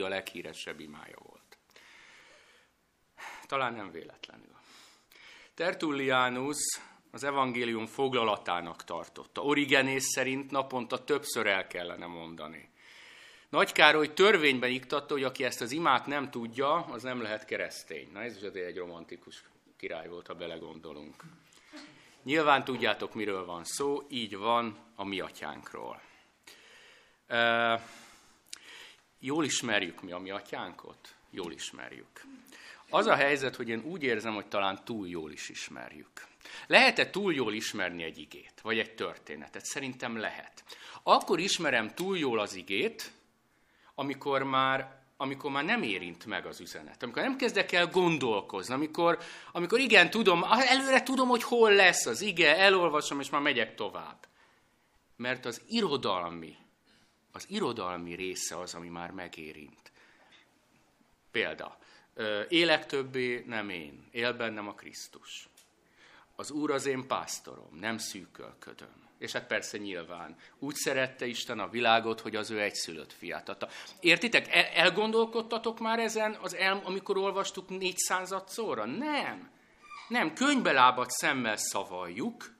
a leghíresebb imája volt. Talán nem véletlenül. Tertullianus az evangélium foglalatának tartotta. Origenész szerint naponta többször el kellene mondani. Nagy Károly törvényben iktatta, hogy aki ezt az imát nem tudja, az nem lehet keresztény. Na ez is azért egy romantikus király volt, ha belegondolunk. Nyilván tudjátok, miről van szó, így van a mi atyánkról. E, jól ismerjük mi a mi atyánkot? Jól ismerjük. Az a helyzet, hogy én úgy érzem, hogy talán túl jól is ismerjük. Lehet-e túl jól ismerni egy igét, vagy egy történetet? Szerintem lehet. Akkor ismerem túl jól az igét, amikor már amikor már nem érint meg az üzenet, amikor nem kezdek el gondolkozni, amikor, amikor igen, tudom, előre tudom, hogy hol lesz az ige, elolvasom, és már megyek tovább. Mert az irodalmi, az irodalmi része az, ami már megérint. Példa, élek többé, nem én, él bennem a Krisztus. Az Úr az én pásztorom, nem szűkölködöm. És hát persze nyilván. Úgy szerette Isten a világot, hogy az ő egyszülött fiát adta. Értitek? El, elgondolkodtatok már ezen, az el, amikor olvastuk 400 szóra? Nem. Nem, könyvbe lábat szemmel szavaljuk,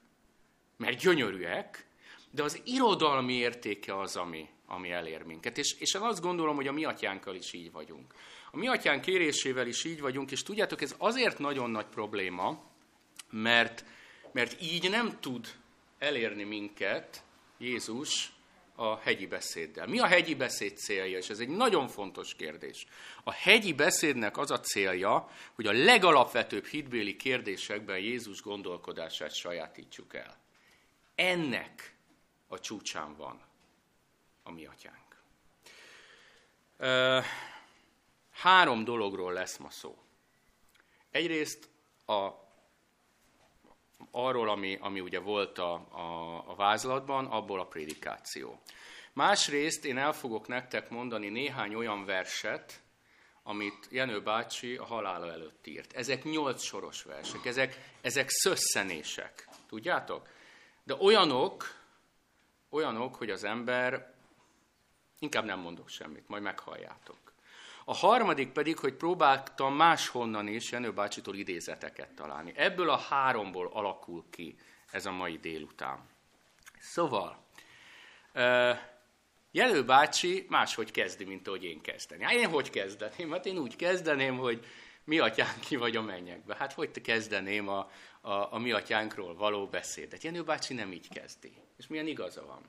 mert gyönyörűek, de az irodalmi értéke az, ami, ami elér minket. És, és én azt gondolom, hogy a mi atyánkkal is így vagyunk. A mi atyánk kérésével is így vagyunk, és tudjátok, ez azért nagyon nagy probléma, mert, mert így nem tud elérni minket Jézus a hegyi beszéddel. Mi a hegyi beszéd célja? És ez egy nagyon fontos kérdés. A hegyi beszédnek az a célja, hogy a legalapvetőbb hitbéli kérdésekben Jézus gondolkodását sajátítsuk el. Ennek a csúcsán van a mi atyánk. Három dologról lesz ma szó. Egyrészt a arról, ami, ami ugye volt a, a, a vázlatban, abból a prédikáció. Másrészt én el fogok nektek mondani néhány olyan verset, amit Jenő bácsi a halála előtt írt. Ezek nyolc soros versek, ezek, ezek szösszenések, tudjátok? De olyanok, olyanok, hogy az ember, inkább nem mondok semmit, majd meghalljátok. A harmadik pedig, hogy próbáltam máshonnan is Jenő bácsitól idézeteket találni. Ebből a háromból alakul ki ez a mai délután. Szóval, Jelő bácsi máshogy kezdi, mint ahogy én kezdeni. Hát én hogy kezdeném? Hát én úgy kezdeném, hogy mi atyánk ki vagy a mennyekbe. Hát hogy kezdeném a, a, a mi atyánkról való beszédet? Jenő bácsi nem így kezdi. És milyen igaza van.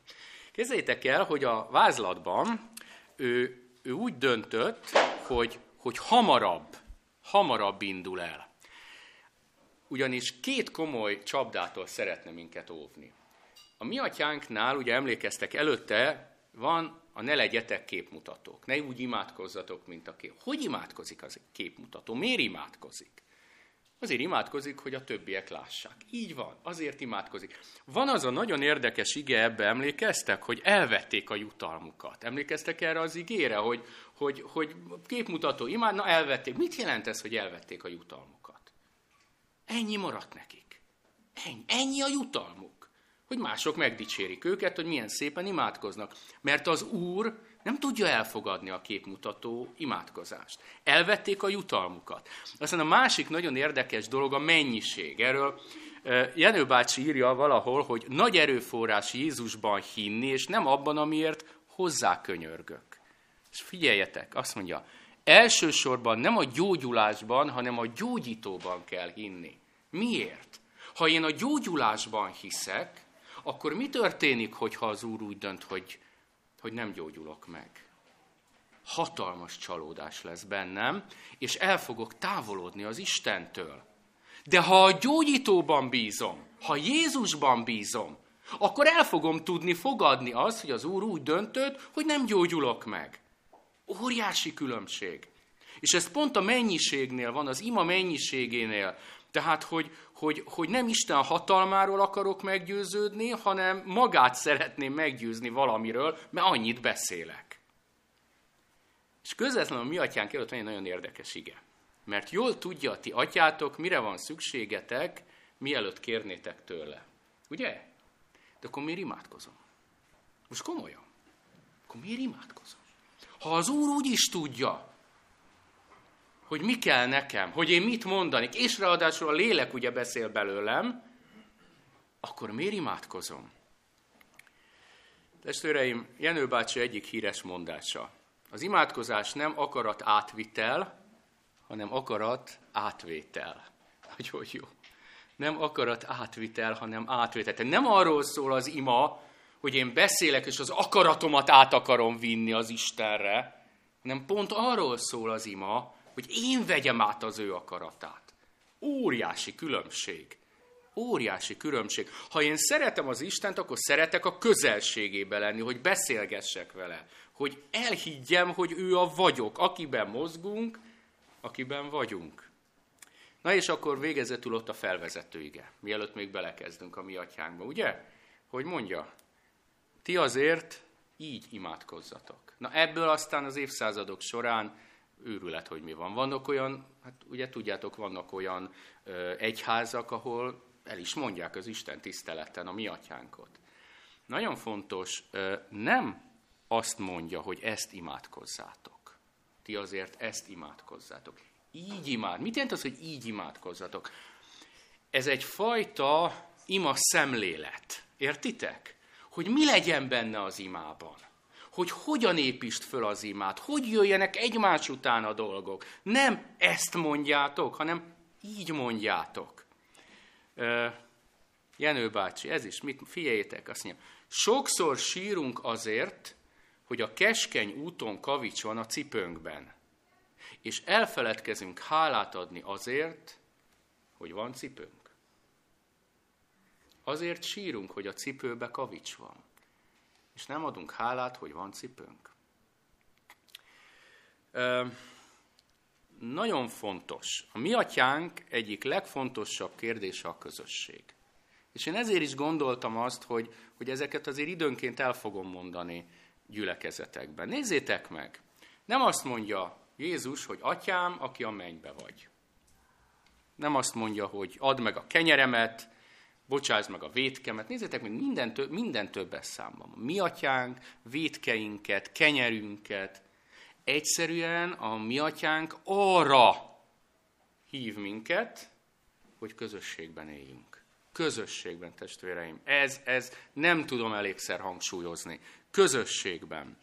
Kezdjétek el, hogy a vázlatban ő ő úgy döntött, hogy, hogy hamarabb, hamarabb indul el. Ugyanis két komoly csapdától szeretne minket óvni. A mi atyánknál, ugye emlékeztek, előtte van a ne legyetek képmutatók. Ne úgy imádkozzatok, mint a kép. Hogy imádkozik az képmutató? Miért imádkozik? Azért imádkozik, hogy a többiek lássák. Így van, azért imádkozik. Van az a nagyon érdekes ige, ebbe emlékeztek, hogy elvették a jutalmukat. Emlékeztek erre az igére, hogy, hogy, hogy képmutató imád, na elvették. Mit jelent ez, hogy elvették a jutalmukat? Ennyi maradt nekik. Ennyi, ennyi a jutalmuk. Hogy mások megdicsérik őket, hogy milyen szépen imádkoznak. Mert az Úr nem tudja elfogadni a képmutató imádkozást. Elvették a jutalmukat. Aztán a másik nagyon érdekes dolog a mennyiség. Erről Jenő bácsi írja valahol, hogy nagy erőforrás Jézusban hinni, és nem abban, amiért hozzá könyörgök. És figyeljetek, azt mondja, elsősorban nem a gyógyulásban, hanem a gyógyítóban kell hinni. Miért? Ha én a gyógyulásban hiszek, akkor mi történik, hogyha az Úr úgy dönt, hogy hogy nem gyógyulok meg. Hatalmas csalódás lesz bennem, és el fogok távolodni az Istentől. De ha a gyógyítóban bízom, ha Jézusban bízom, akkor el fogom tudni fogadni azt, hogy az Úr úgy döntött, hogy nem gyógyulok meg. Óriási különbség. És ez pont a mennyiségnél van, az ima mennyiségénél. Tehát, hogy, hogy, hogy nem Isten hatalmáról akarok meggyőződni, hanem magát szeretném meggyőzni valamiről, mert annyit beszélek. És közvetlenül a mi atyánk előtt van egy nagyon érdekes ige. Mert jól tudja a ti atyátok, mire van szükségetek, mielőtt kérnétek tőle. Ugye? De akkor miért imádkozom? Most komolyan. Akkor miért imádkozom? Ha az Úr úgy is tudja, hogy mi kell nekem, hogy én mit mondanik, és ráadásul a lélek ugye beszél belőlem, akkor miért imádkozom? Testvéreim, Jenő bácsi egyik híres mondása. Az imádkozás nem akarat átvitel, hanem akarat átvétel. Nagyon jó. Nem akarat átvitel, hanem átvétel. Tehát nem arról szól az ima, hogy én beszélek, és az akaratomat át akarom vinni az Istenre, hanem pont arról szól az ima, hogy én vegyem át az ő akaratát. Óriási különbség. Óriási különbség. Ha én szeretem az Istent, akkor szeretek a közelségébe lenni, hogy beszélgessek vele. Hogy elhiggyem, hogy ő a vagyok, akiben mozgunk, akiben vagyunk. Na és akkor végezetül ott a felvezetőige, mielőtt még belekezdünk a mi atyánkba, ugye? Hogy mondja, ti azért így imádkozzatok. Na ebből aztán az évszázadok során őrület, hogy mi van. Vannak olyan, hát ugye tudjátok, vannak olyan ö, egyházak, ahol el is mondják az Isten tiszteleten a mi atyánkot. Nagyon fontos, ö, nem azt mondja, hogy ezt imádkozzátok. Ti azért ezt imádkozzátok. Így imád. Mit jelent az, hogy így imádkozzatok? Ez egy fajta ima szemlélet. Értitek? Hogy mi legyen benne az imában hogy hogyan építsd föl az imát, hogy jöjjenek egymás után a dolgok. Nem ezt mondjátok, hanem így mondjátok. Jenő bácsi, ez is, mit, figyeljétek, azt mondja, sokszor sírunk azért, hogy a keskeny úton kavics van a cipőnkben, és elfeledkezünk hálát adni azért, hogy van cipőnk. Azért sírunk, hogy a cipőbe kavics van és nem adunk hálát, hogy van cipőnk. Ö, nagyon fontos. A mi atyánk egyik legfontosabb kérdése a közösség. És én ezért is gondoltam azt, hogy, hogy ezeket azért időnként el fogom mondani gyülekezetekben. Nézzétek meg! Nem azt mondja Jézus, hogy atyám, aki a mennybe vagy. Nem azt mondja, hogy add meg a kenyeremet, bocsásd meg a vétkemet. Nézzétek meg, minden, több, minden többes számban. Mi atyánk, vétkeinket, kenyerünket. Egyszerűen a mi atyánk arra hív minket, hogy közösségben éljünk. Közösségben, testvéreim. Ez, ez nem tudom elégszer hangsúlyozni. Közösségben.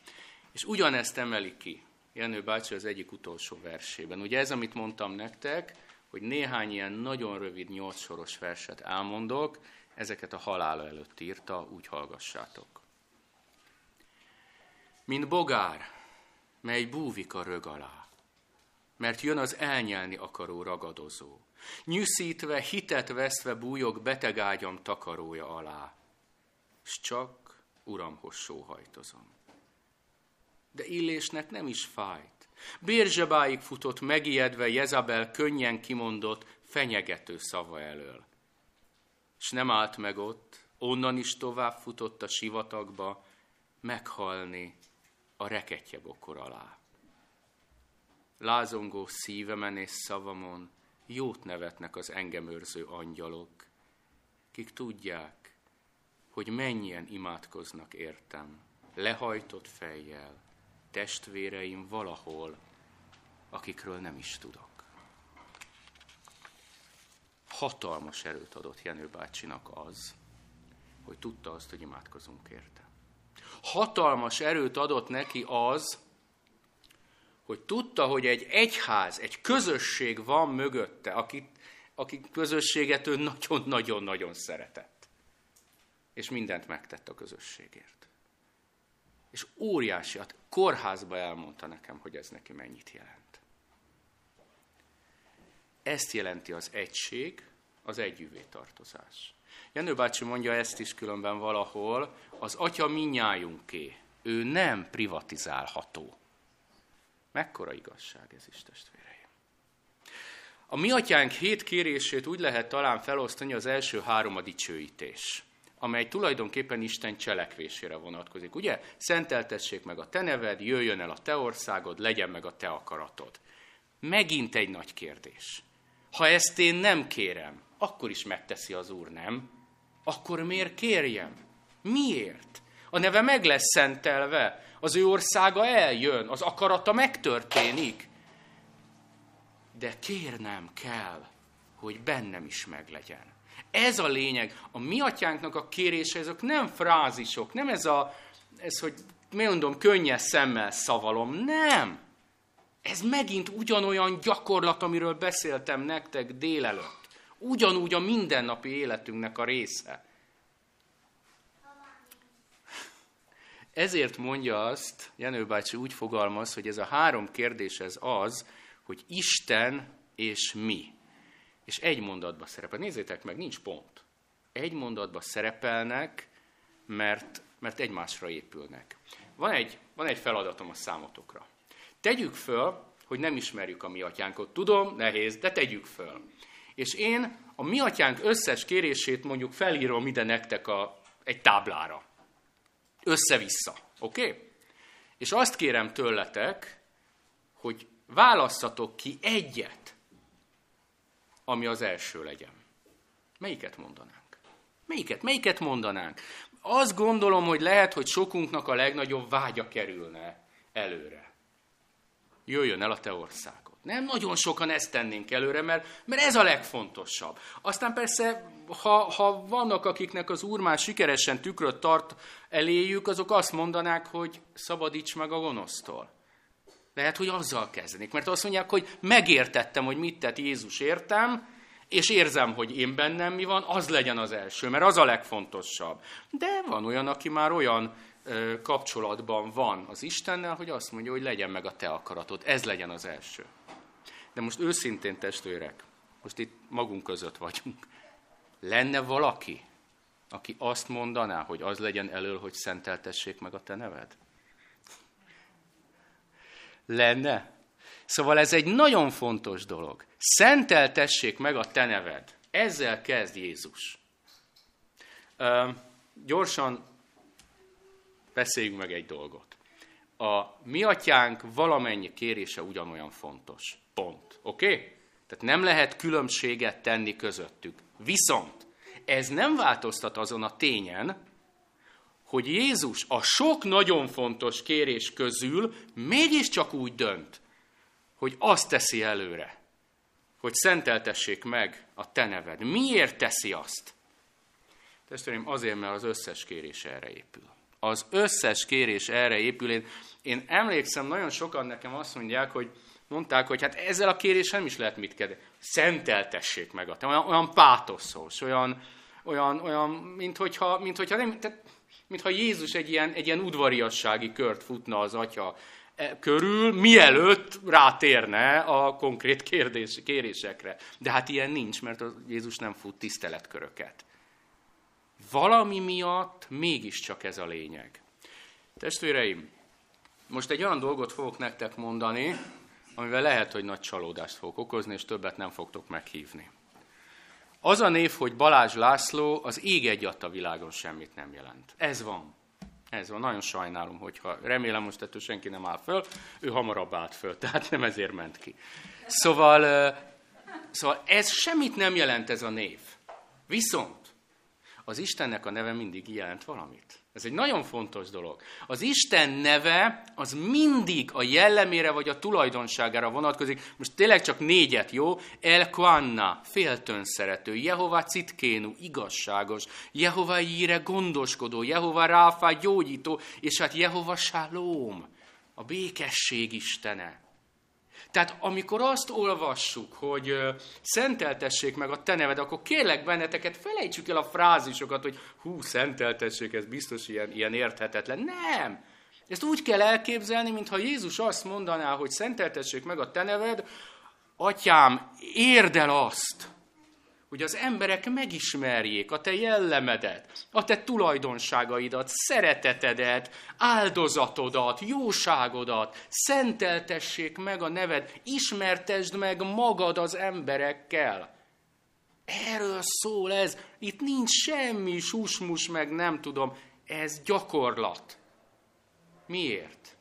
És ugyanezt emeli ki Jenő bácsi az egyik utolsó versében. Ugye ez, amit mondtam nektek, hogy néhány ilyen nagyon rövid nyolc soros verset elmondok, ezeket a halála előtt írta, úgy hallgassátok. Mint bogár, mely búvik a rög alá, mert jön az elnyelni akaró ragadozó. Nyűszítve, hitet veszve bújok betegágyam takarója alá, s csak uramhoz sóhajtozom. De illésnek nem is fájt, Bérzsebáig futott megijedve Jezabel könnyen kimondott, fenyegető szava elől. És nem állt meg ott, onnan is tovább futott a sivatagba, meghalni a reketje bokor alá. Lázongó szívemen és szavamon jót nevetnek az engem őrző angyalok, kik tudják, hogy mennyien imádkoznak értem, lehajtott fejjel, testvéreim valahol, akikről nem is tudok. Hatalmas erőt adott Jenő bácsinak az, hogy tudta azt, hogy imádkozunk érte. Hatalmas erőt adott neki az, hogy tudta, hogy egy egyház, egy közösség van mögötte, akit, aki közösséget ő nagyon-nagyon-nagyon szeretett. És mindent megtett a közösségért. És óriási, hát kórházba elmondta nekem, hogy ez neki mennyit jelent. Ezt jelenti az egység, az együvé tartozás. Jenő bácsi mondja ezt is különben valahol, az atya minnyájunké, ő nem privatizálható. Mekkora igazság ez is, testvéreim. A mi atyánk hét kérését úgy lehet talán felosztani, az első három a dicsőítés amely tulajdonképpen Isten cselekvésére vonatkozik. Ugye? Szenteltessék meg a te neved, jöjjön el a te országod, legyen meg a te akaratod. Megint egy nagy kérdés. Ha ezt én nem kérem, akkor is megteszi az Úr, nem? Akkor miért kérjem? Miért? A neve meg lesz szentelve, Az ő országa eljön, az akarata megtörténik. De kérnem kell, hogy bennem is meglegyen. Ez a lényeg. A mi atyánknak a kérése, ezek nem frázisok, nem ez a, ez, hogy mi mondom, könnyes szemmel szavalom. Nem! Ez megint ugyanolyan gyakorlat, amiről beszéltem nektek délelőtt. Ugyanúgy a mindennapi életünknek a része. Ezért mondja azt, Jenő bácsi úgy fogalmaz, hogy ez a három kérdés ez az, hogy Isten és mi. És egy mondatban szerepel. Nézzétek meg, nincs pont. Egy mondatban szerepelnek, mert, mert egymásra épülnek. Van egy, van egy feladatom a számotokra. Tegyük föl, hogy nem ismerjük a mi atyánkot. Tudom, nehéz, de tegyük föl. És én a mi atyánk összes kérését mondjuk felírom ide nektek a, egy táblára. Össze-vissza. Oké? Okay? És azt kérem tőletek, hogy válasszatok ki egyet, ami az első legyen. Melyiket mondanánk? Melyiket? Melyiket mondanánk? Azt gondolom, hogy lehet, hogy sokunknak a legnagyobb vágya kerülne előre. Jöjjön el a te országod. Nem nagyon sokan ezt tennénk előre, mert, mert ez a legfontosabb. Aztán persze, ha, ha vannak, akiknek az Úr már sikeresen tükröt tart eléjük, azok azt mondanák, hogy szabadíts meg a gonosztól. Lehet, hogy azzal kezdenik, mert azt mondják, hogy megértettem, hogy mit tett Jézus értem, és érzem, hogy én bennem mi van, az legyen az első, mert az a legfontosabb. De van olyan, aki már olyan ö, kapcsolatban van az Istennel, hogy azt mondja, hogy legyen meg a te akaratod, ez legyen az első. De most őszintén testvérek, most itt magunk között vagyunk. Lenne valaki, aki azt mondaná, hogy az legyen elől, hogy szenteltessék meg a te neved? Lenne? Szóval ez egy nagyon fontos dolog. Szenteltessék meg a te neved. Ezzel kezd Jézus. Uh, gyorsan beszéljünk meg egy dolgot. A mi atyánk valamennyi kérése ugyanolyan fontos. Pont. Oké? Okay? Tehát nem lehet különbséget tenni közöttük. Viszont ez nem változtat azon a tényen, hogy Jézus a sok nagyon fontos kérés közül mégiscsak úgy dönt, hogy azt teszi előre, hogy szenteltessék meg a te neved. Miért teszi azt? Testvérem, azért, mert az összes kérés erre épül. Az összes kérés erre épül. Én, én emlékszem, nagyon sokan nekem azt mondják, hogy mondták, hogy hát ezzel a kéréssel nem is lehet mit kezdeni. Szenteltessék meg a te. Olyan, olyan pátoszos, olyan, olyan, olyan mint, hogyha, mint hogyha nem, tehát, mintha Jézus egy ilyen, egy ilyen udvariassági kört futna az atya E, körül, mielőtt rátérne a konkrét kérdés, kérésekre. De hát ilyen nincs, mert Jézus nem fut tiszteletköröket. Valami miatt mégiscsak ez a lényeg. Testvéreim, most egy olyan dolgot fogok nektek mondani, amivel lehet, hogy nagy csalódást fogok okozni, és többet nem fogtok meghívni. Az a név, hogy Balázs László, az ég egyat a világon semmit nem jelent. Ez van. Ez van, nagyon sajnálom, hogyha remélem most ettől senki nem áll föl, ő hamarabb állt föl, tehát nem ezért ment ki. Szóval, szóval ez semmit nem jelent ez a név. Viszont az Istennek a neve mindig jelent valamit. Ez egy nagyon fontos dolog. Az Isten neve az mindig a jellemére vagy a tulajdonságára vonatkozik. Most tényleg csak négyet, jó? El Quanna, féltön szerető, Jehova Citkénu, igazságos, Jehova Jíre, gondoskodó, Jehova Ráfá, gyógyító, és hát Jehova Shalom, a békesség Istene. Tehát amikor azt olvassuk, hogy szenteltessék meg a te neved, akkor kérlek benneteket, felejtsük el a frázisokat, hogy hú, szenteltessék, ez biztos ilyen, ilyen érthetetlen. Nem! Ezt úgy kell elképzelni, mintha Jézus azt mondaná, hogy szenteltessék meg a te neved, atyám, érd azt, hogy az emberek megismerjék a te jellemedet, a te tulajdonságaidat, szeretetedet, áldozatodat, jóságodat, szenteltessék meg a neved, ismertesd meg magad az emberekkel. Erről szól ez. Itt nincs semmi susmus, meg nem tudom. Ez gyakorlat. Miért?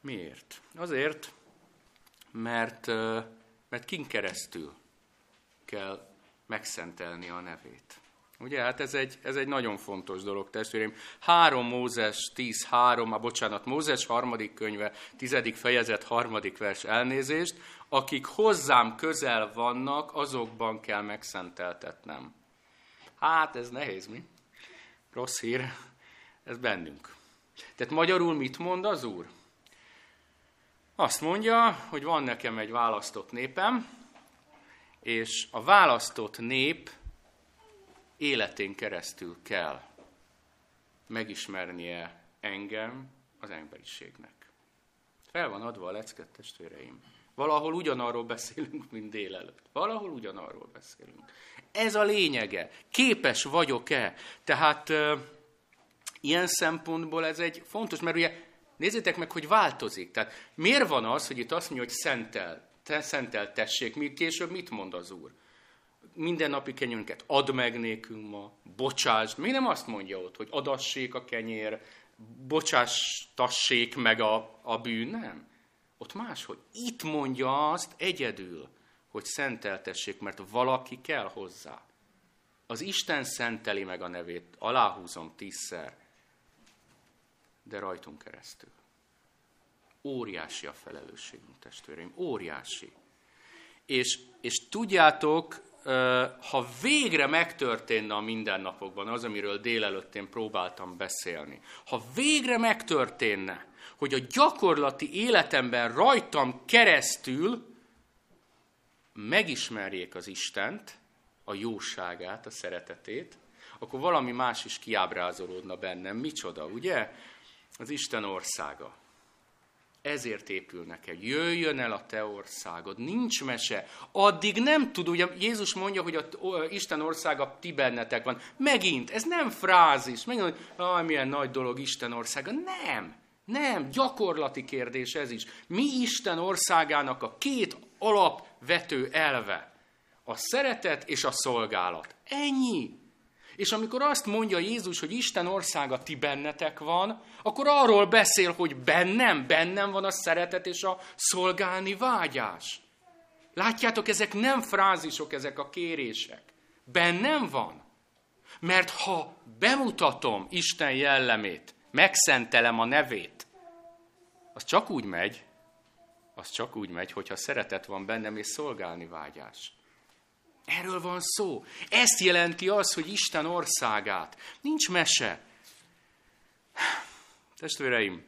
Miért? Azért, mert, mert kin keresztül kell megszentelni a nevét. Ugye, hát ez egy, ez egy nagyon fontos dolog, testvéreim. 3 Mózes 10, 3, a bocsánat, Mózes harmadik könyve, tizedik fejezet, harmadik vers elnézést, akik hozzám közel vannak, azokban kell megszenteltetnem. Hát, ez nehéz, mi? Rossz hír, ez bennünk. Tehát magyarul mit mond az Úr? Azt mondja, hogy van nekem egy választott népem, és a választott nép életén keresztül kell megismernie engem az emberiségnek. Fel van adva a lecket, testvéreim. Valahol ugyanarról beszélünk, mint délelőtt. Valahol ugyanarról beszélünk. Ez a lényege. Képes vagyok-e? Tehát ilyen szempontból ez egy fontos, mert ugye nézzétek meg, hogy változik. Tehát miért van az, hogy itt azt mondja, hogy szentel, te, szenteltessék, mi később mit mond az Úr? mindennapi kenyünket add meg nékünk ma, bocsásd. Mi nem azt mondja ott, hogy adassék a kenyér, bocsástassék meg a, a bűn, nem. Ott máshogy. Itt mondja azt egyedül, hogy szenteltessék, mert valaki kell hozzá. Az Isten szenteli meg a nevét, aláhúzom tízszer, de rajtunk keresztül. Óriási a felelősségünk, testvéreim, óriási. És, és tudjátok, ha végre megtörténne a mindennapokban az, amiről délelőtt én próbáltam beszélni, ha végre megtörténne, hogy a gyakorlati életemben rajtam keresztül megismerjék az Istent, a jóságát, a szeretetét, akkor valami más is kiábrázolódna bennem. Micsoda, ugye? Az Isten országa ezért épülnek el. Jöjjön el a te országod. Nincs mese. Addig nem tud, ugye Jézus mondja, hogy a Isten országa ti bennetek van. Megint, ez nem frázis. Megint, hogy milyen nagy dolog Isten országa. Nem. Nem, gyakorlati kérdés ez is. Mi Isten országának a két alapvető elve? A szeretet és a szolgálat. Ennyi. És amikor azt mondja Jézus, hogy Isten országa ti bennetek van, akkor arról beszél, hogy bennem, bennem van a szeretet és a szolgálni vágyás. Látjátok, ezek nem frázisok, ezek a kérések. Bennem van. Mert ha bemutatom Isten jellemét, megszentelem a nevét, az csak úgy megy, az csak úgy megy, hogyha szeretet van bennem és szolgálni vágyás. Erről van szó. Ezt jelenti az, hogy Isten országát. Nincs mese. Testvéreim,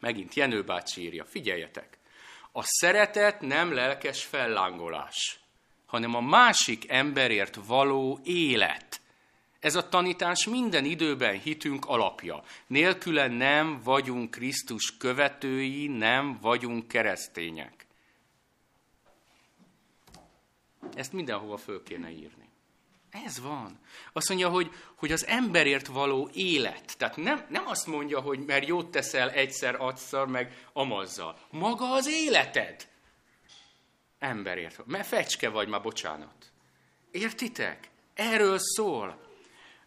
megint Jenő bácsi írja, figyeljetek. A szeretet nem lelkes fellángolás, hanem a másik emberért való élet. Ez a tanítás minden időben hitünk alapja. Nélküle nem vagyunk Krisztus követői, nem vagyunk keresztények. Ezt mindenhova föl kéne írni. Ez van. Azt mondja, hogy, hogy az emberért való élet. Tehát nem, nem azt mondja, hogy mert jót teszel egyszer, adszar, meg amazzal. Maga az életed. Emberért. Mert fecske vagy már, bocsánat. Értitek? Erről szól.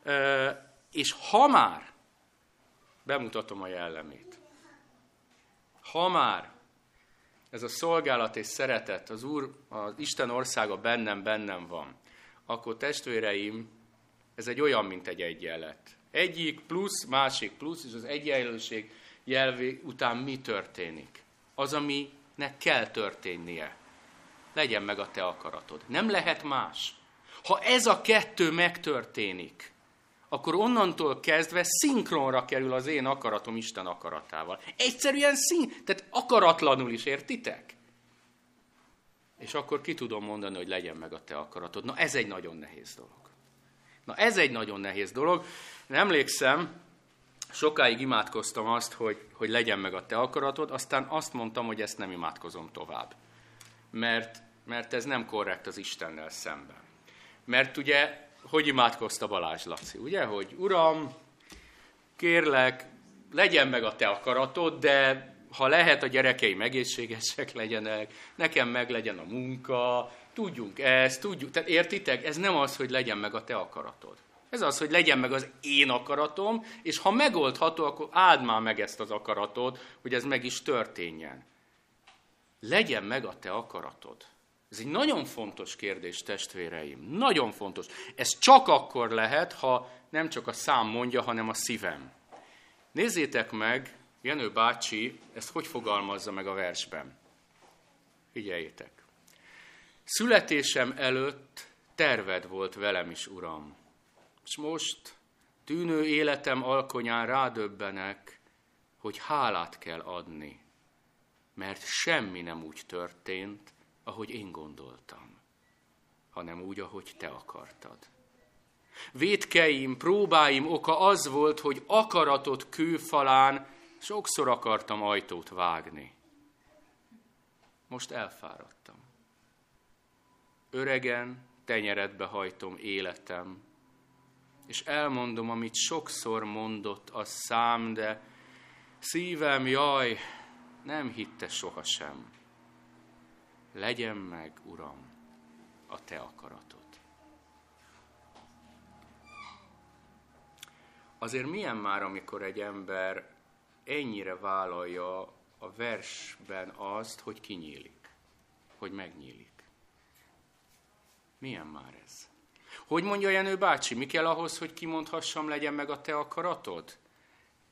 Ö, és ha már, bemutatom a jellemét. Ha már ez a szolgálat és szeretet, az Úr, az Isten országa bennem, bennem van, akkor testvéreim, ez egy olyan, mint egy egyenlet. Egyik plusz, másik plusz, és az egyenlőség jelvé után mi történik? Az, aminek kell történnie. Legyen meg a te akaratod. Nem lehet más. Ha ez a kettő megtörténik, akkor onnantól kezdve szinkronra kerül az én akaratom Isten akaratával. Egyszerűen szín, tehát akaratlanul is, értitek? És akkor ki tudom mondani, hogy legyen meg a te akaratod. Na ez egy nagyon nehéz dolog. Na ez egy nagyon nehéz dolog. Én emlékszem, sokáig imádkoztam azt, hogy, hogy legyen meg a te akaratod, aztán azt mondtam, hogy ezt nem imádkozom tovább. Mert, mert ez nem korrekt az Istennel szemben. Mert ugye hogy imádkozta Balázs Laci, ugye? Hogy Uram, kérlek, legyen meg a te akaratod, de ha lehet, a gyerekeim egészségesek legyenek, nekem meg legyen a munka, tudjunk ezt, tudjuk. Tehát értitek, ez nem az, hogy legyen meg a te akaratod. Ez az, hogy legyen meg az én akaratom, és ha megoldható, akkor áld már meg ezt az akaratod, hogy ez meg is történjen. Legyen meg a te akaratod. Ez egy nagyon fontos kérdés, testvéreim. Nagyon fontos. Ez csak akkor lehet, ha nem csak a szám mondja, hanem a szívem. Nézzétek meg, Jenő bácsi ezt hogy fogalmazza meg a versben. Figyeljétek. Születésem előtt terved volt velem is, Uram. És most tűnő életem alkonyán rádöbbenek, hogy hálát kell adni, mert semmi nem úgy történt, ahogy én gondoltam, hanem úgy, ahogy te akartad. Védkeim, próbáim oka az volt, hogy akaratot kőfalán sokszor akartam ajtót vágni. Most elfáradtam. Öregen, tenyeredbe hajtom életem, és elmondom, amit sokszor mondott a szám, de szívem, jaj, nem hitte sohasem. Legyen meg, Uram, a Te akaratod. Azért milyen már, amikor egy ember ennyire vállalja a versben azt, hogy kinyílik, hogy megnyílik. Milyen már ez? Hogy mondja Jenő bácsi, mi kell ahhoz, hogy kimondhassam, legyen meg a te akaratod?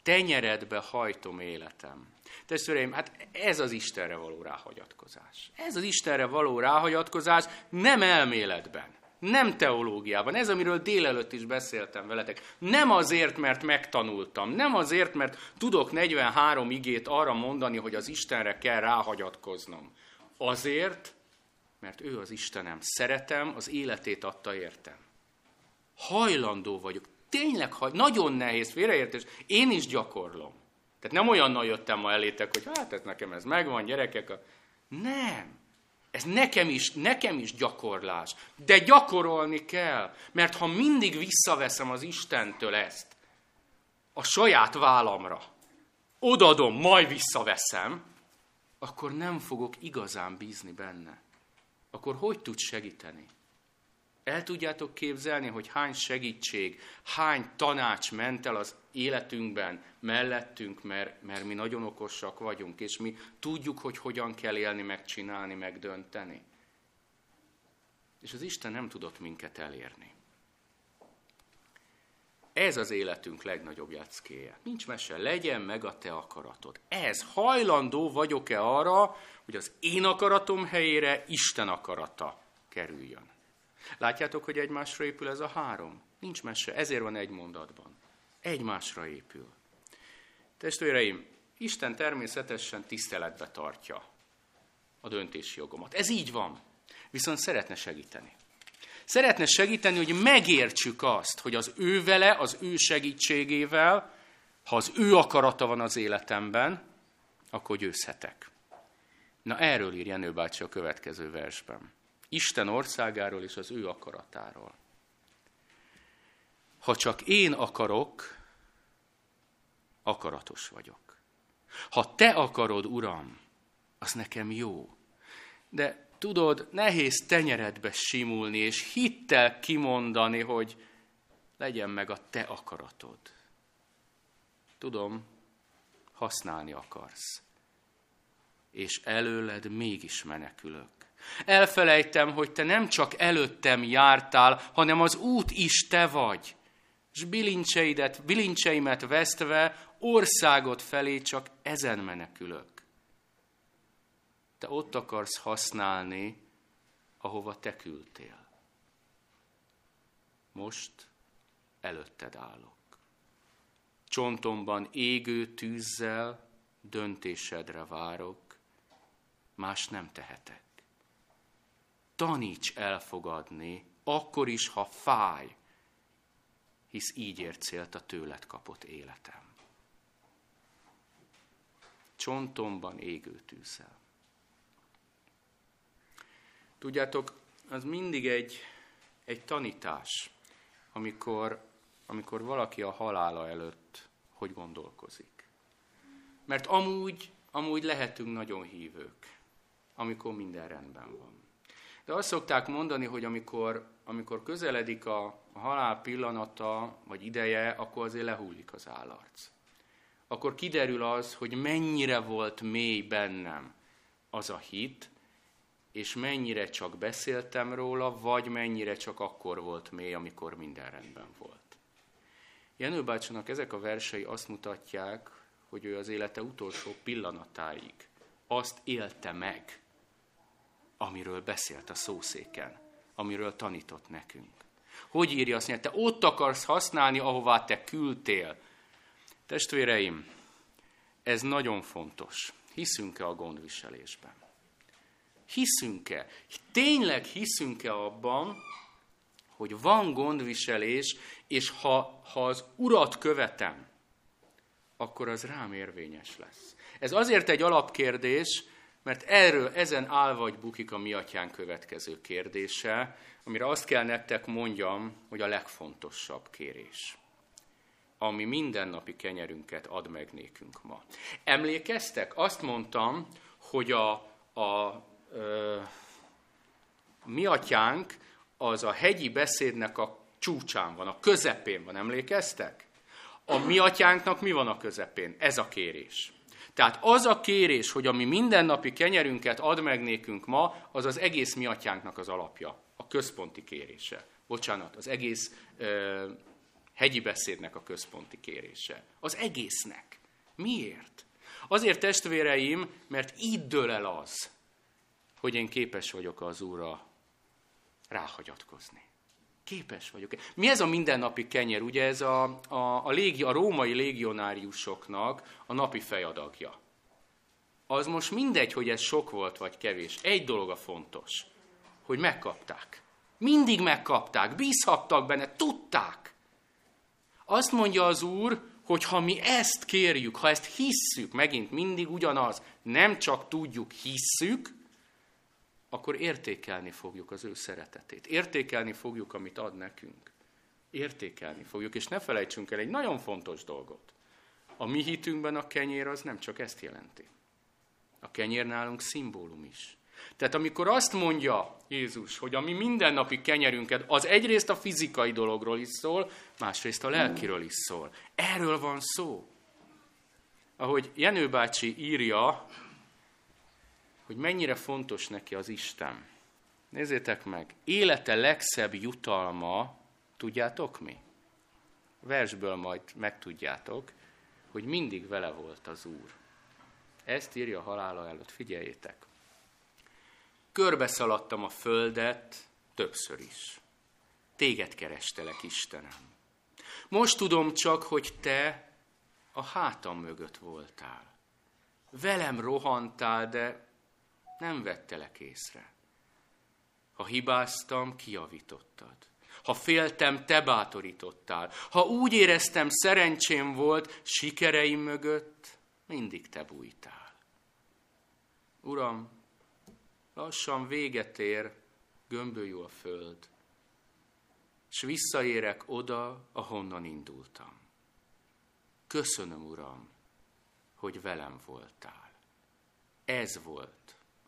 Tenyeredbe hajtom életem. Testvéreim, hát ez az Istenre való ráhagyatkozás. Ez az Istenre való ráhagyatkozás nem elméletben, nem teológiában. Ez, amiről délelőtt is beszéltem veletek. Nem azért, mert megtanultam, nem azért, mert tudok 43 igét arra mondani, hogy az Istenre kell ráhagyatkoznom. Azért, mert ő az Istenem. Szeretem, az életét adta értem. Hajlandó vagyok. Tényleg, haj... nagyon nehéz, félreértés. Én is gyakorlom. Tehát nem olyannal jöttem ma elétek, hogy hát ez nekem ez megvan, gyerekek. Nem. Ez nekem is, nekem is gyakorlás. De gyakorolni kell. Mert ha mindig visszaveszem az Istentől ezt, a saját vállamra, odadom, majd visszaveszem, akkor nem fogok igazán bízni benne akkor hogy tud segíteni? El tudjátok képzelni, hogy hány segítség, hány tanács ment el az életünkben, mellettünk, mert, mert mi nagyon okosak vagyunk, és mi tudjuk, hogy hogyan kell élni, megcsinálni, megdönteni. És az Isten nem tudott minket elérni. Ez az életünk legnagyobb jackéje. Nincs mese, legyen meg a te akaratod. Ez, hajlandó vagyok-e arra, hogy az én akaratom helyére Isten akarata kerüljön. Látjátok, hogy egymásra épül ez a három? Nincs mese, ezért van egy mondatban. Egymásra épül. Testvéreim, Isten természetesen tiszteletbe tartja a döntési jogomat. Ez így van. Viszont szeretne segíteni. Szeretne segíteni, hogy megértsük azt, hogy az ő vele, az ő segítségével, ha az ő akarata van az életemben, akkor győzhetek. Na erről ír Jenő bácsi a következő versben. Isten országáról és az ő akaratáról. Ha csak én akarok, akaratos vagyok. Ha te akarod, Uram, az nekem jó. De tudod, nehéz tenyeredbe simulni, és hittel kimondani, hogy legyen meg a te akaratod. Tudom, használni akarsz. És előled mégis menekülök. Elfelejtem, hogy te nem csak előttem jártál, hanem az út is te vagy. És bilincseidet, bilincseimet vesztve országot felé csak ezen menekülök te ott akarsz használni, ahova te küldtél. Most előtted állok. Csontomban égő tűzzel döntésedre várok, más nem tehetek. Taníts elfogadni, akkor is, ha fáj, hisz így ért célt a tőled kapott életem. Csontomban égő tűzzel. Tudjátok, az mindig egy, egy tanítás, amikor, amikor valaki a halála előtt hogy gondolkozik. Mert amúgy, amúgy lehetünk nagyon hívők, amikor minden rendben van. De azt szokták mondani, hogy amikor, amikor közeledik a, a halál pillanata, vagy ideje, akkor azért lehullik az állarc. Akkor kiderül az, hogy mennyire volt mély bennem az a hit, és mennyire csak beszéltem róla, vagy mennyire csak akkor volt mély, amikor minden rendben volt. Jenő bácsinak ezek a versei azt mutatják, hogy ő az élete utolsó pillanatáig azt élte meg, amiről beszélt a szószéken, amiről tanított nekünk. Hogy írja azt, hogy te ott akarsz használni, ahová te küldtél. Testvéreim, ez nagyon fontos. Hiszünk-e a gondviselésben? Hiszünk-e? Tényleg hiszünk-e abban, hogy van gondviselés, és ha, ha az urat követem, akkor az rám érvényes lesz. Ez azért egy alapkérdés, mert erről, ezen áll vagy bukik a mi atyán következő kérdése, amire azt kell nektek mondjam, hogy a legfontosabb kérés ami mindennapi kenyerünket ad meg nékünk ma. Emlékeztek? Azt mondtam, hogy a, a, a mi atyánk az a hegyi beszédnek a csúcsán van, a közepén van, emlékeztek? A mi atyánknak mi van a közepén? Ez a kérés. Tehát az a kérés, hogy a mi mindennapi kenyerünket ad meg nékünk ma, az az egész mi atyánknak az alapja, a központi kérése. Bocsánat, az egész ö, hegyi beszédnek a központi kérése. Az egésznek. Miért? Azért testvéreim, mert így dől el az, hogy én képes vagyok az Úrra ráhagyatkozni. Képes vagyok. Mi ez a mindennapi kenyer? Ugye ez a, a, a, légi, a római légionáriusoknak a napi fejadagja. Az most mindegy, hogy ez sok volt vagy kevés. Egy dolog a fontos, hogy megkapták. Mindig megkapták, bízhattak benne, tudták. Azt mondja az Úr, hogy ha mi ezt kérjük, ha ezt hisszük, megint mindig ugyanaz, nem csak tudjuk, hisszük, akkor értékelni fogjuk az ő szeretetét. Értékelni fogjuk, amit ad nekünk. Értékelni fogjuk, és ne felejtsünk el egy nagyon fontos dolgot. A mi hitünkben a kenyér az nem csak ezt jelenti. A kenyér nálunk szimbólum is. Tehát amikor azt mondja Jézus, hogy a mi mindennapi kenyerünket, az egyrészt a fizikai dologról is szól, másrészt a lelkiről is szól. Erről van szó. Ahogy Jenő bácsi írja hogy mennyire fontos neki az Isten. Nézzétek meg, élete legszebb jutalma, tudjátok mi? A versből majd megtudjátok, hogy mindig vele volt az Úr. Ezt írja halála előtt, figyeljétek. Körbeszaladtam a földet többször is. Téged kerestelek, Istenem. Most tudom csak, hogy te a hátam mögött voltál. Velem rohantál, de nem vettelek észre. Ha hibáztam, kiavítottad. Ha féltem, te bátorítottál. Ha úgy éreztem, szerencsém volt, sikereim mögött, mindig te bújtál. Uram, lassan véget ér, gömbölyül a föld, és visszaérek oda, ahonnan indultam. Köszönöm, Uram, hogy velem voltál. Ez volt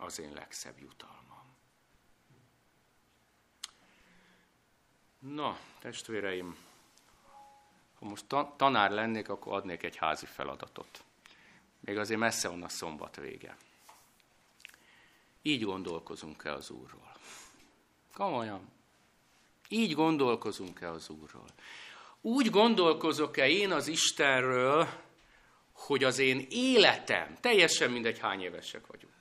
az én legszebb jutalmam. Na, testvéreim, ha most tanár lennék, akkor adnék egy házi feladatot. Még azért messze van a szombat vége. Így gondolkozunk-e az Úrról? Komolyan. Így gondolkozunk-e az Úrról? Úgy gondolkozok-e én az Istenről, hogy az én életem, teljesen mindegy hány évesek vagyunk,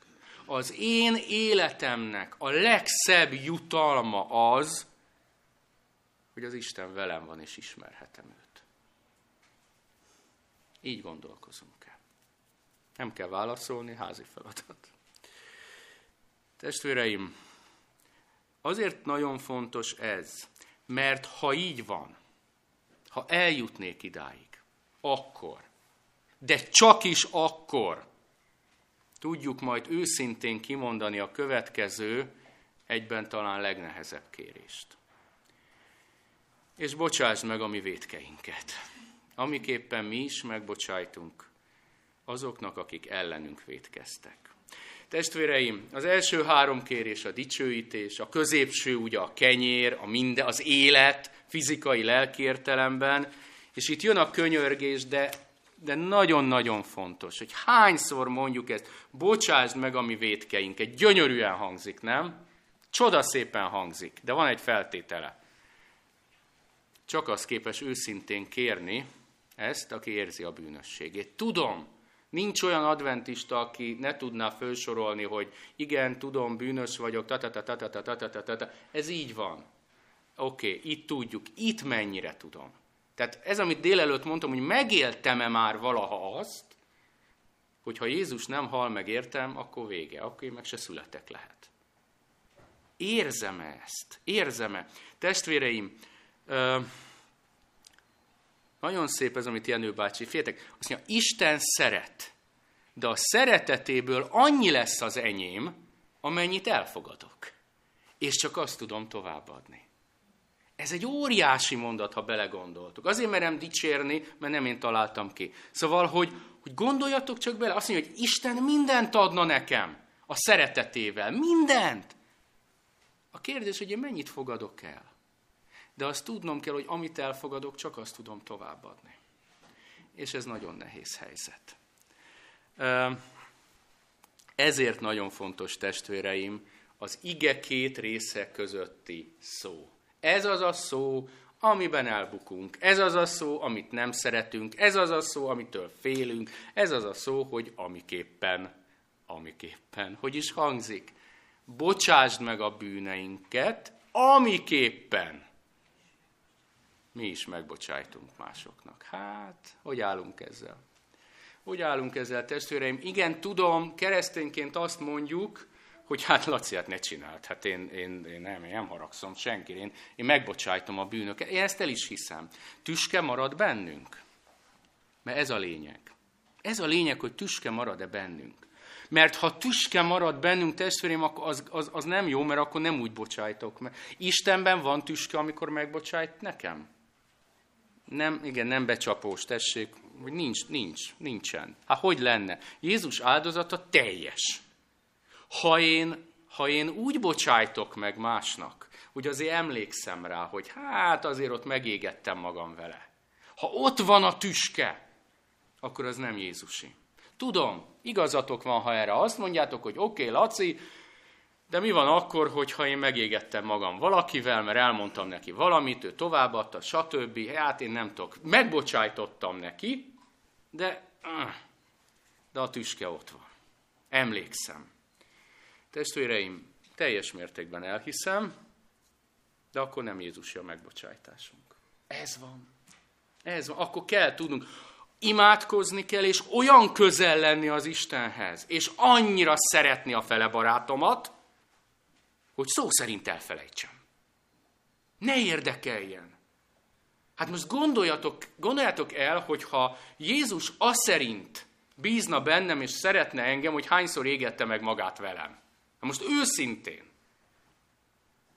az én életemnek a legszebb jutalma az, hogy az Isten velem van, és ismerhetem őt. Így gondolkozunk el. Nem kell válaszolni, házi feladat. Testvéreim, azért nagyon fontos ez, mert ha így van, ha eljutnék idáig, akkor, de csak is akkor, tudjuk majd őszintén kimondani a következő, egyben talán legnehezebb kérést. És bocsásd meg a mi vétkeinket, amiképpen mi is megbocsájtunk azoknak, akik ellenünk vétkeztek. Testvéreim, az első három kérés a dicsőítés, a középső ugye a kenyér, a minden, az élet, fizikai lelki értelemben, és itt jön a könyörgés, de de nagyon-nagyon fontos, hogy hányszor mondjuk ezt, bocsásd meg a mi védkeinket. Gyönyörűen hangzik, nem? Csoda szépen hangzik, de van egy feltétele. Csak az képes őszintén kérni ezt, aki érzi a bűnösségét. Tudom, nincs olyan adventista, aki ne tudná felsorolni, hogy igen, tudom, bűnös vagyok, ta ta ta ta ta ta ta ta ta Ez így van. Oké, okay, itt tudjuk. Itt mennyire tudom. Tehát ez, amit délelőtt mondtam, hogy megéltem-e már valaha azt, hogy ha Jézus nem hal meg értem, akkor vége, akkor én meg se születek lehet. Érzem-e ezt? Érzem-e? Testvéreim, nagyon szép ez, amit Jenő bácsi, féltek, azt mondja, Isten szeret, de a szeretetéből annyi lesz az enyém, amennyit elfogadok. És csak azt tudom továbbadni. Ez egy óriási mondat, ha belegondoltuk. Azért merem dicsérni, mert nem én találtam ki. Szóval, hogy, hogy gondoljatok csak bele, azt mondja, hogy Isten mindent adna nekem a szeretetével. Mindent! A kérdés, hogy én mennyit fogadok el. De azt tudnom kell, hogy amit elfogadok, csak azt tudom továbbadni. És ez nagyon nehéz helyzet. Ezért nagyon fontos, testvéreim, az ige két része közötti szó. Ez az a szó, amiben elbukunk. Ez az a szó, amit nem szeretünk. Ez az a szó, amitől félünk. Ez az a szó, hogy amiképpen, amiképpen. Hogy is hangzik? Bocsásd meg a bűneinket, amiképpen mi is megbocsájtunk másoknak. Hát, hogy állunk ezzel? Hogy állunk ezzel, testvéreim? Igen, tudom, keresztényként azt mondjuk, hogy hát Laci, hát ne csináld, hát én, én, én, nem, én nem haragszom senki, én, én megbocsájtom a bűnöket. Én ezt el is hiszem. Tüske marad bennünk. Mert ez a lényeg. Ez a lényeg, hogy tüske marad-e bennünk. Mert ha tüske marad bennünk, testvérem, akkor az, az, az nem jó, mert akkor nem úgy bocsájtok. Mert Istenben van tüske, amikor megbocsájt nekem. Nem, igen, nem becsapós, tessék, hogy nincs, nincs, nincsen. Hát hogy lenne? Jézus áldozata teljes. Ha én, ha én úgy bocsájtok meg másnak, hogy azért emlékszem rá, hogy hát azért ott megégettem magam vele. Ha ott van a tüske, akkor az nem Jézusi. Tudom, igazatok van, ha erre azt mondjátok, hogy oké, okay, Laci, de mi van akkor, hogyha én megégettem magam valakivel, mert elmondtam neki valamit, ő továbbadta, stb. Hát én nem tudok. Megbocsájtottam neki, de, de a tüske ott van. Emlékszem. Testvéreim, teljes mértékben elhiszem, de akkor nem Jézusi a megbocsájtásunk. Ez van. Ez van. Akkor kell tudnunk. Imádkozni kell, és olyan közel lenni az Istenhez, és annyira szeretni a fele barátomat, hogy szó szerint elfelejtsem. Ne érdekeljen. Hát most gondoljatok, gondoljatok el, hogyha Jézus azt szerint bízna bennem és szeretne engem, hogy hányszor égette meg magát velem. Na most őszintén,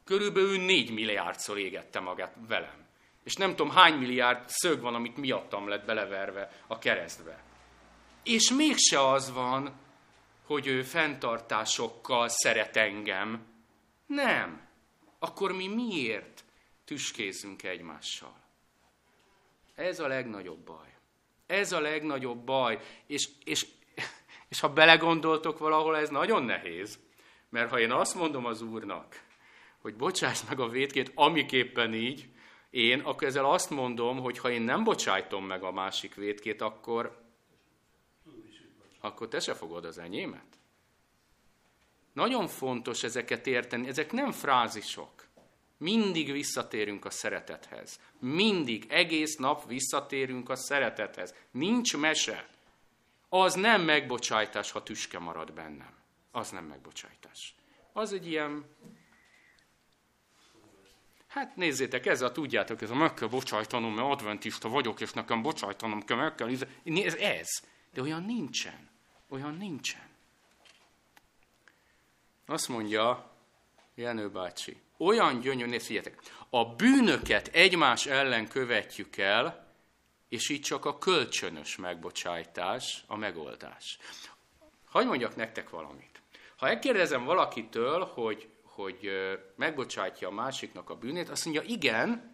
körülbelül négy milliárdszor égette magát velem. És nem tudom, hány milliárd szög van, amit miattam lett beleverve a keresztbe. És mégse az van, hogy ő fenntartásokkal szeret engem, nem. Akkor mi miért tüskézünk egymással? Ez a legnagyobb baj. Ez a legnagyobb baj. És, és, és ha belegondoltok valahol, ez nagyon nehéz. Mert ha én azt mondom az Úrnak, hogy bocsáss meg a vétkét, amiképpen így, én, akkor ezzel azt mondom, hogy ha én nem bocsájtom meg a másik vétkét, akkor, akkor te se fogod az enyémet. Nagyon fontos ezeket érteni, ezek nem frázisok. Mindig visszatérünk a szeretethez. Mindig, egész nap visszatérünk a szeretethez. Nincs mese. Az nem megbocsájtás, ha tüske marad bennem. Az nem megbocsájtás. Az egy ilyen... Hát nézzétek, ezzel tudjátok, ez a meg kell bocsájtanom, mert adventista vagyok, és nekem bocsájtanom kell, meg kell... Ez ez. De olyan nincsen. Olyan nincsen. Azt mondja Jenő bácsi, olyan gyönyörű, figyeljetek, a bűnöket egymás ellen követjük el, és így csak a kölcsönös megbocsájtás a megoldás. Hagy mondjak nektek valamit. Ha megkérdezem valakitől, hogy, hogy megbocsájtja a másiknak a bűnét, azt mondja, igen,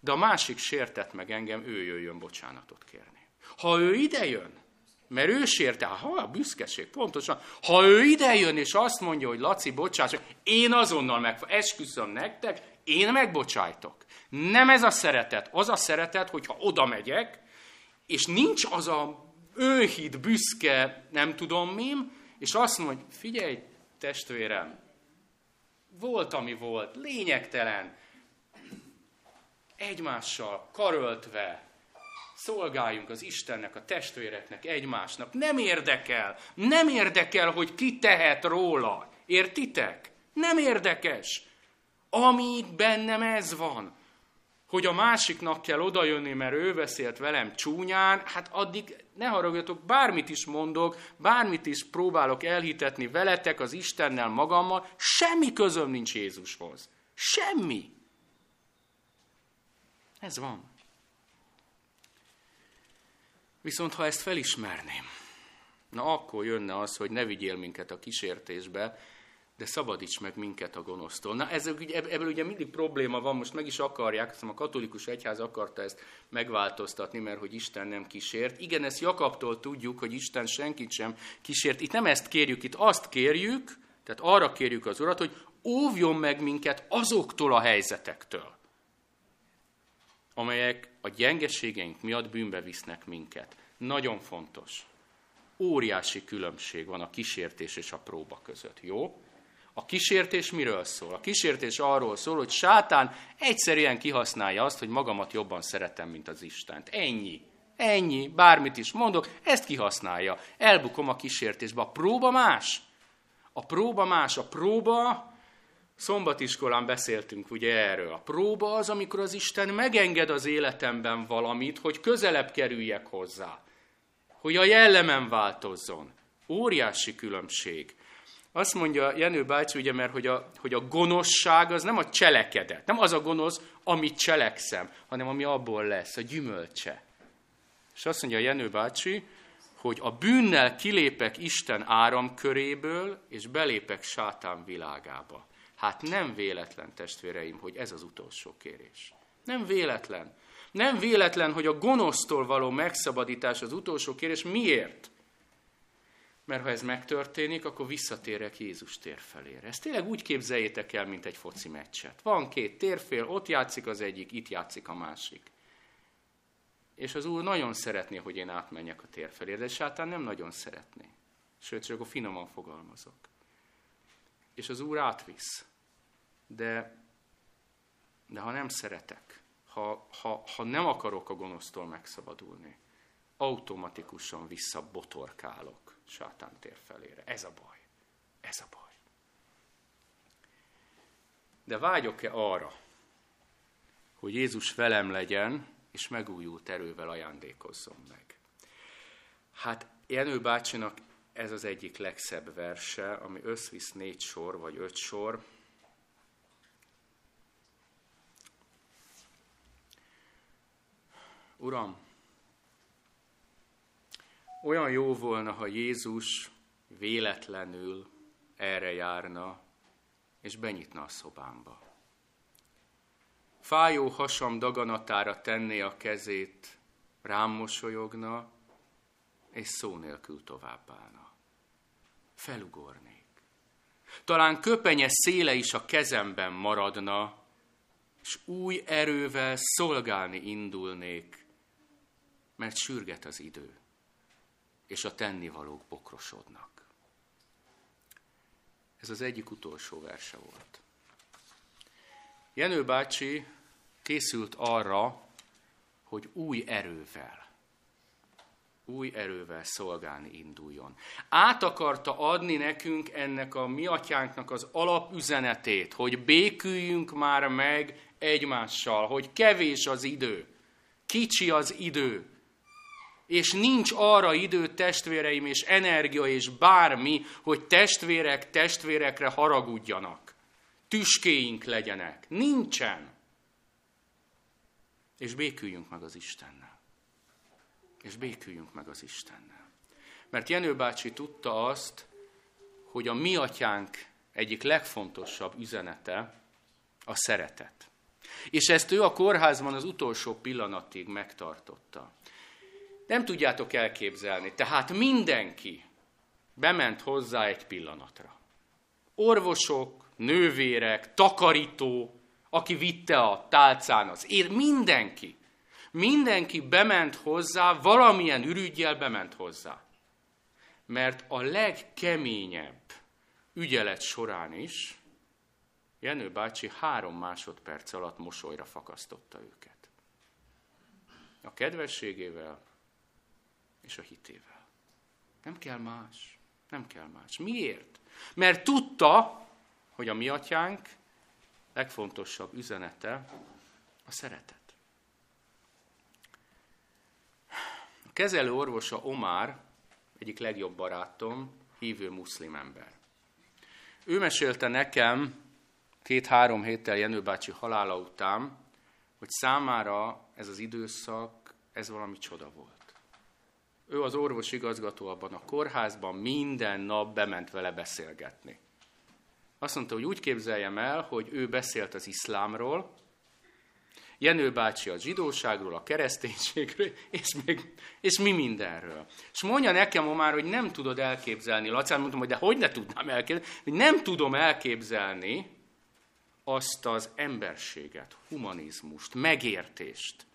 de a másik sértett meg engem, ő jöjjön bocsánatot kérni. Ha ő idejön, mert ő sérte, ha a büszkeség, pontosan. Ha ő idejön és azt mondja, hogy Laci, bocsáss, én azonnal meg, esküszöm nektek, én megbocsájtok. Nem ez a szeretet. Az a szeretet, hogyha oda megyek, és nincs az a őhit, büszke, nem tudom mim, és azt mondja, figyelj, testvérem, volt, ami volt, lényegtelen, egymással karöltve, szolgáljunk az Istennek, a testvéreknek, egymásnak. Nem érdekel, nem érdekel, hogy ki tehet róla. Értitek? Nem érdekes. Ami bennem ez van, hogy a másiknak kell odajönni, mert ő beszélt velem csúnyán, hát addig ne haragudjatok, bármit is mondok, bármit is próbálok elhitetni veletek, az Istennel, magammal, semmi közöm nincs Jézushoz. Semmi. Ez van. Viszont ha ezt felismerném, na akkor jönne az, hogy ne vigyél minket a kísértésbe, de szabadíts meg minket a gonosztól. Na ez, ebből ugye mindig probléma van, most meg is akarják, hiszem a katolikus egyház akarta ezt megváltoztatni, mert hogy Isten nem kísért. Igen, ezt Jakabtól tudjuk, hogy Isten senkit sem kísért. Itt nem ezt kérjük, itt azt kérjük, tehát arra kérjük az Urat, hogy óvjon meg minket azoktól a helyzetektől, amelyek a gyengeségeink miatt bűnbe visznek minket. Nagyon fontos. Óriási különbség van a kísértés és a próba között, jó? A kísértés miről szól? A kísértés arról szól, hogy sátán egyszerűen kihasználja azt, hogy magamat jobban szeretem, mint az Istent. Ennyi. Ennyi. Bármit is mondok, ezt kihasználja. Elbukom a kísértésbe. A próba más. A próba más. A próba Szombatiskolán beszéltünk ugye erről. A próba az, amikor az Isten megenged az életemben valamit, hogy közelebb kerüljek hozzá. Hogy a jellemem változzon. Óriási különbség. Azt mondja Jenő bácsi, ugye, mert hogy a, hogy a gonoszság az nem a cselekedet, nem az a gonosz, amit cselekszem, hanem ami abból lesz, a gyümölcse. És azt mondja Jenő bácsi, hogy a bűnnel kilépek Isten áramköréből, és belépek sátán világába. Hát nem véletlen, testvéreim, hogy ez az utolsó kérés. Nem véletlen. Nem véletlen, hogy a gonosztól való megszabadítás az utolsó kérés. Miért? Mert ha ez megtörténik, akkor visszatérek Jézus tér felére. Ezt tényleg úgy képzeljétek el, mint egy foci meccset. Van két térfél, ott játszik az egyik, itt játszik a másik. És az Úr nagyon szeretné, hogy én átmenjek a tér felére, de sátán nem nagyon szeretné. Sőt, csak a finoman fogalmazok. És az Úr átvisz. De, de ha nem szeretek, ha, ha, ha nem akarok a gonosztól megszabadulni, automatikusan visszabotorkálok sátán tér felére. Ez a baj. Ez a baj. De vágyok-e arra, hogy Jézus velem legyen, és megújult erővel ajándékozzon meg? Hát Jenő bácsinak ez az egyik legszebb verse, ami összvisz négy sor, vagy öt sor. Uram, olyan jó volna, ha Jézus véletlenül erre járna, és benyitna a szobámba. Fájó hasam daganatára tenné a kezét, rám mosolyogna, és szó nélkül továbbállna. Felugornék. Talán köpenye széle is a kezemben maradna, és új erővel szolgálni indulnék, mert sürget az idő és a tennivalók bokrosodnak. Ez az egyik utolsó verse volt. Jenő bácsi készült arra, hogy új erővel, új erővel szolgálni induljon. Át akarta adni nekünk ennek a mi atyánknak az alapüzenetét, hogy béküljünk már meg egymással, hogy kevés az idő, kicsi az idő, és nincs arra idő, testvéreim, és energia, és bármi, hogy testvérek testvérekre haragudjanak. Tüskéink legyenek. Nincsen. És béküljünk meg az Istennel. És béküljünk meg az Istennel. Mert Jenő bácsi tudta azt, hogy a mi atyánk egyik legfontosabb üzenete a szeretet. És ezt ő a kórházban az utolsó pillanatig megtartotta. Nem tudjátok elképzelni. Tehát mindenki bement hozzá egy pillanatra. Orvosok, nővérek, takarító, aki vitte a tálcán az ér, mindenki. Mindenki bement hozzá, valamilyen ürügyjel bement hozzá. Mert a legkeményebb ügyelet során is Jenő bácsi három másodperc alatt mosolyra fakasztotta őket. A kedvességével és a hitével. Nem kell más. Nem kell más. Miért? Mert tudta, hogy a mi atyánk legfontosabb üzenete a szeretet. A kezelő orvosa Omar, egyik legjobb barátom, hívő muszlim ember. Ő mesélte nekem két-három héttel Jenő bácsi halála után, hogy számára ez az időszak, ez valami csoda volt. Ő az orvos igazgató abban a kórházban minden nap bement vele beszélgetni. Azt mondta, hogy úgy képzeljem el, hogy ő beszélt az iszlámról, Jenő bácsi a zsidóságról, a kereszténységről, és, még, és mi mindenről. És mondja nekem már, hogy nem tudod elképzelni. Lacán mondtam, hogy de hogy ne tudnám elképzelni, hogy nem tudom elképzelni azt az emberséget, humanizmust, megértést,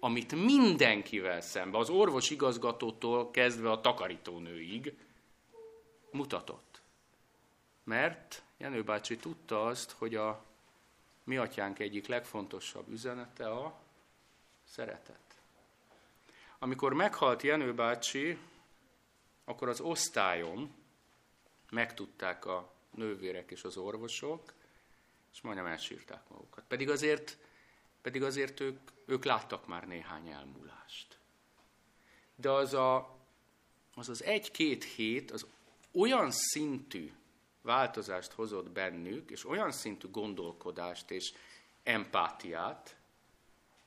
amit mindenkivel szembe, az orvos igazgatótól kezdve a takarítónőig mutatott. Mert Jenő bácsi tudta azt, hogy a mi atyánk egyik legfontosabb üzenete a szeretet. Amikor meghalt Jenő bácsi, akkor az osztályon megtudták a nővérek és az orvosok, és majdnem elsírták magukat. Pedig azért, pedig azért ők, ők láttak már néhány elmúlást. De az a, az, az egy-két hét az olyan szintű változást hozott bennük, és olyan szintű gondolkodást és empátiát,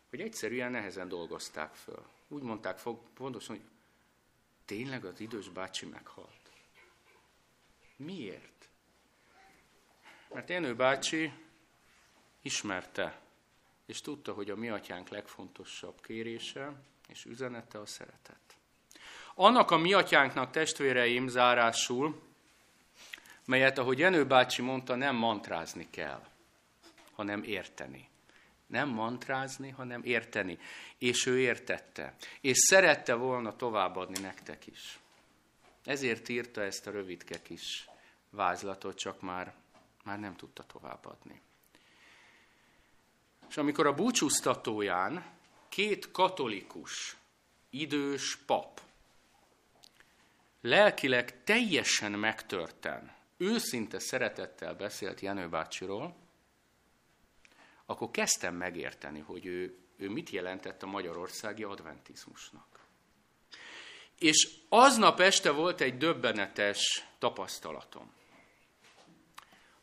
hogy egyszerűen nehezen dolgozták föl. Úgy mondták pontosan, hogy tényleg az idős bácsi meghalt. Miért? Mert Jenő bácsi ismerte, és tudta, hogy a mi atyánk legfontosabb kérése és üzenete a szeretet. Annak a mi atyánknak testvéreim zárásul, melyet, ahogy Jenő bácsi mondta, nem mantrázni kell, hanem érteni. Nem mantrázni, hanem érteni. És ő értette. És szerette volna továbbadni nektek is. Ezért írta ezt a rövidke kis vázlatot, csak már, már nem tudta továbbadni. És amikor a búcsúztatóján két katolikus, idős pap lelkileg teljesen megtörten őszinte szeretettel beszélt Jenő bácsiról, akkor kezdtem megérteni, hogy ő, ő mit jelentett a magyarországi adventizmusnak. És aznap este volt egy döbbenetes tapasztalatom.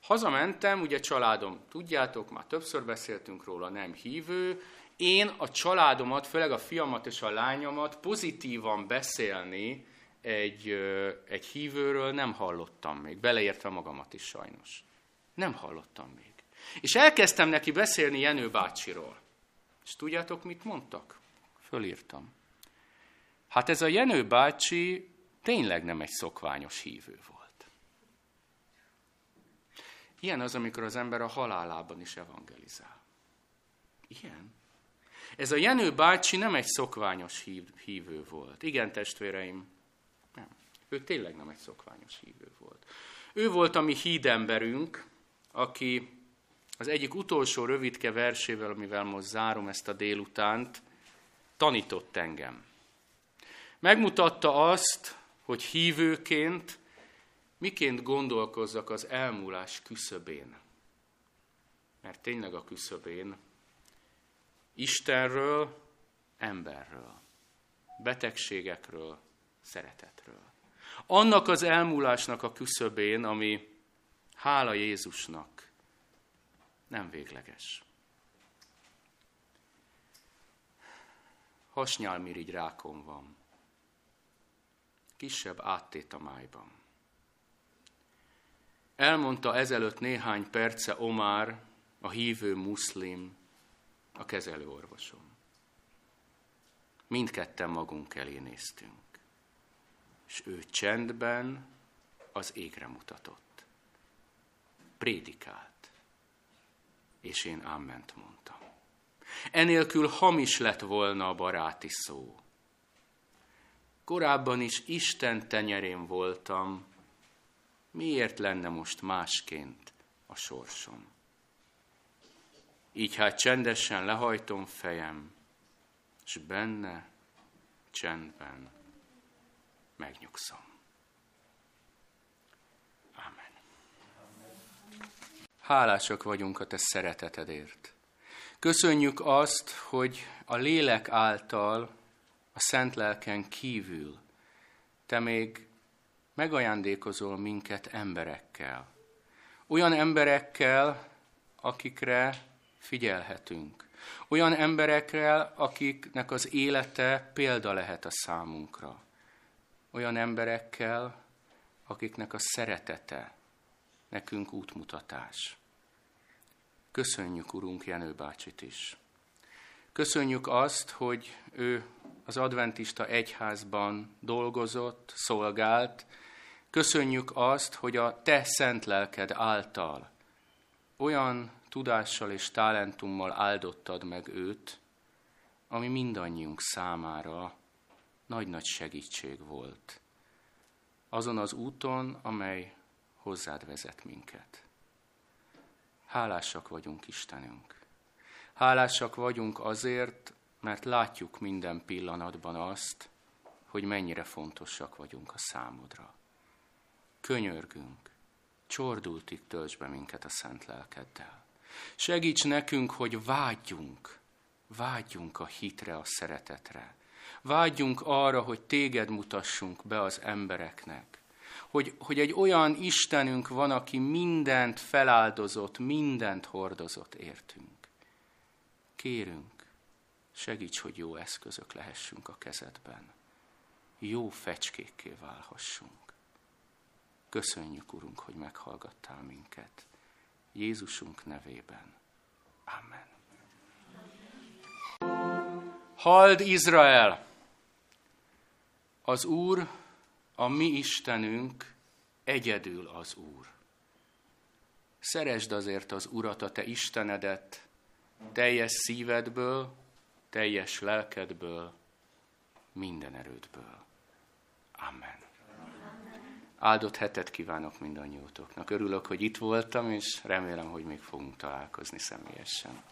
Hazamentem, ugye családom, tudjátok, már többször beszéltünk róla, nem hívő. Én a családomat, főleg a fiamat és a lányomat pozitívan beszélni egy, egy hívőről nem hallottam még, beleértve magamat is sajnos. Nem hallottam még. És elkezdtem neki beszélni Jenő bácsiról. És tudjátok, mit mondtak? Fölírtam. Hát ez a Jenő bácsi tényleg nem egy szokványos hívő volt. Ilyen az, amikor az ember a halálában is evangelizál. Ilyen. Ez a Jenő bácsi nem egy szokványos hív, hívő volt. Igen, testvéreim, ő tényleg nem egy szokványos hívő volt. Ő volt a mi hídemberünk, aki az egyik utolsó rövidke versével, amivel most zárom ezt a délutánt, tanított engem. Megmutatta azt, hogy hívőként miként gondolkozzak az elmúlás küszöbén. Mert tényleg a küszöbén Istenről, emberről, betegségekről, szeretetről. Annak az elmúlásnak a küszöbén, ami hála Jézusnak nem végleges. Hasnyálmirigy rákon van. Kisebb áttét a májban. Elmondta ezelőtt néhány perce Omár, a hívő muszlim, a kezelőorvosom. mindketten magunk elé néztünk. És ő csendben az égre mutatott. Prédikált. És én áment mondtam. Enélkül hamis lett volna a baráti szó. Korábban is Isten tenyerén voltam, miért lenne most másként a sorsom? Így hát csendesen lehajtom fejem, és benne, csendben megnyugszom. Amen. Hálásak vagyunk a Te szeretetedért. Köszönjük azt, hogy a lélek által, a szent lelken kívül Te még megajándékozol minket emberekkel. Olyan emberekkel, akikre figyelhetünk. Olyan emberekkel, akiknek az élete példa lehet a számunkra. Olyan emberekkel, akiknek a szeretete nekünk útmutatás. Köszönjük, Urunk, Jenő bácsit is. Köszönjük azt, hogy ő az adventista egyházban dolgozott, szolgált. Köszönjük azt, hogy a te szent lelked által olyan tudással és talentummal áldottad meg őt, ami mindannyiunk számára nagy-nagy segítség volt. Azon az úton, amely hozzád vezet minket. Hálásak vagyunk, Istenünk. Hálásak vagyunk azért, mert látjuk minden pillanatban azt, hogy mennyire fontosak vagyunk a számodra. Könyörgünk, csordultig tölts be minket a szent lelkeddel. Segíts nekünk, hogy vágyjunk, vágyjunk a hitre, a szeretetre. Vágyjunk arra, hogy téged mutassunk be az embereknek. Hogy, hogy egy olyan Istenünk van, aki mindent feláldozott, mindent hordozott értünk. Kérünk, segíts, hogy jó eszközök lehessünk a kezedben. Jó fecskékké válhassunk. Köszönjük, Urunk, hogy meghallgattál minket. Jézusunk nevében. Amen. Hald Izrael! Az Úr, a mi Istenünk, egyedül az Úr. Szeresd azért az Urat, a te Istenedet, teljes szívedből, teljes lelkedből, minden erődből. Amen. Áldott hetet kívánok mindannyiótoknak. Örülök, hogy itt voltam, és remélem, hogy még fogunk találkozni személyesen.